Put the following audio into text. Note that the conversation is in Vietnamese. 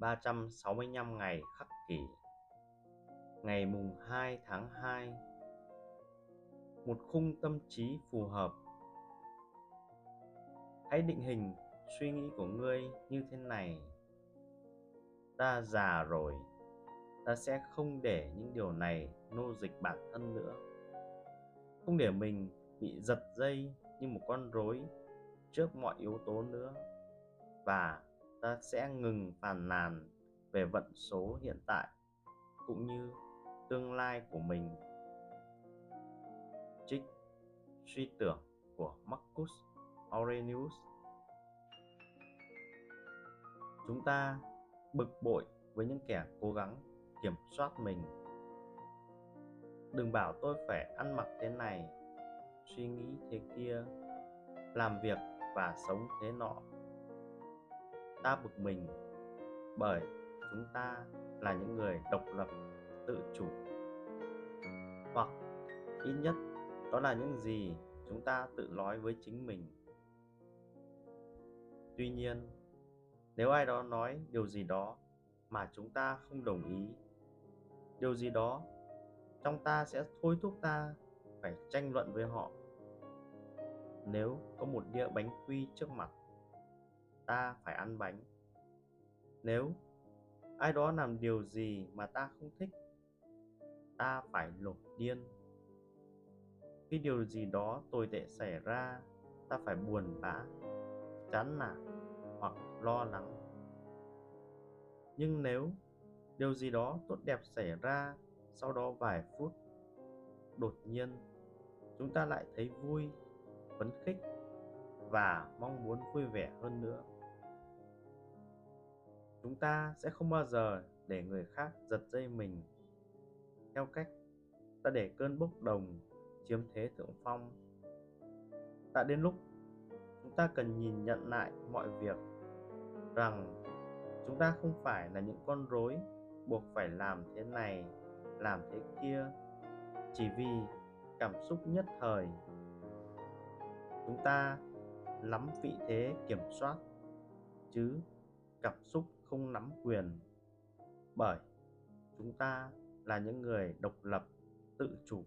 365 ngày khắc kỷ. Ngày mùng 2 tháng 2 Một khung tâm trí phù hợp. Hãy định hình suy nghĩ của ngươi như thế này. Ta già rồi, Ta sẽ không để những điều này nô dịch bản thân nữa. Không để mình bị giật dây như một con rối trước mọi yếu tố nữa. Và ta sẽ ngừng phàn nàn về vận số hiện tại cũng như tương lai của mình. Trích suy tưởng của Marcus Aurelius. Chúng ta bực bội với những kẻ cố gắng kiểm soát mình. Đừng bảo tôi phải ăn mặc thế này, suy nghĩ thế kia, làm việc và sống thế nọ ta bực mình bởi chúng ta là những người độc lập, tự chủ. Hoặc ít nhất đó là những gì chúng ta tự nói với chính mình. Tuy nhiên, nếu ai đó nói điều gì đó mà chúng ta không đồng ý, điều gì đó trong ta sẽ thôi thúc ta phải tranh luận với họ. Nếu có một đĩa bánh quy trước mặt ta phải ăn bánh. Nếu ai đó làm điều gì mà ta không thích, ta phải nổi điên. Khi điều gì đó tồi tệ xảy ra, ta phải buồn bã, chán nản hoặc lo lắng. Nhưng nếu điều gì đó tốt đẹp xảy ra, sau đó vài phút, đột nhiên, chúng ta lại thấy vui, phấn khích và mong muốn vui vẻ hơn nữa chúng ta sẽ không bao giờ để người khác giật dây mình. Theo cách, ta để cơn bốc đồng chiếm thế thượng phong. Đã đến lúc chúng ta cần nhìn nhận lại mọi việc, rằng chúng ta không phải là những con rối buộc phải làm thế này, làm thế kia, chỉ vì cảm xúc nhất thời. Chúng ta lắm vị thế kiểm soát, chứ cảm xúc không nắm quyền. Bởi chúng ta là những người độc lập tự chủ.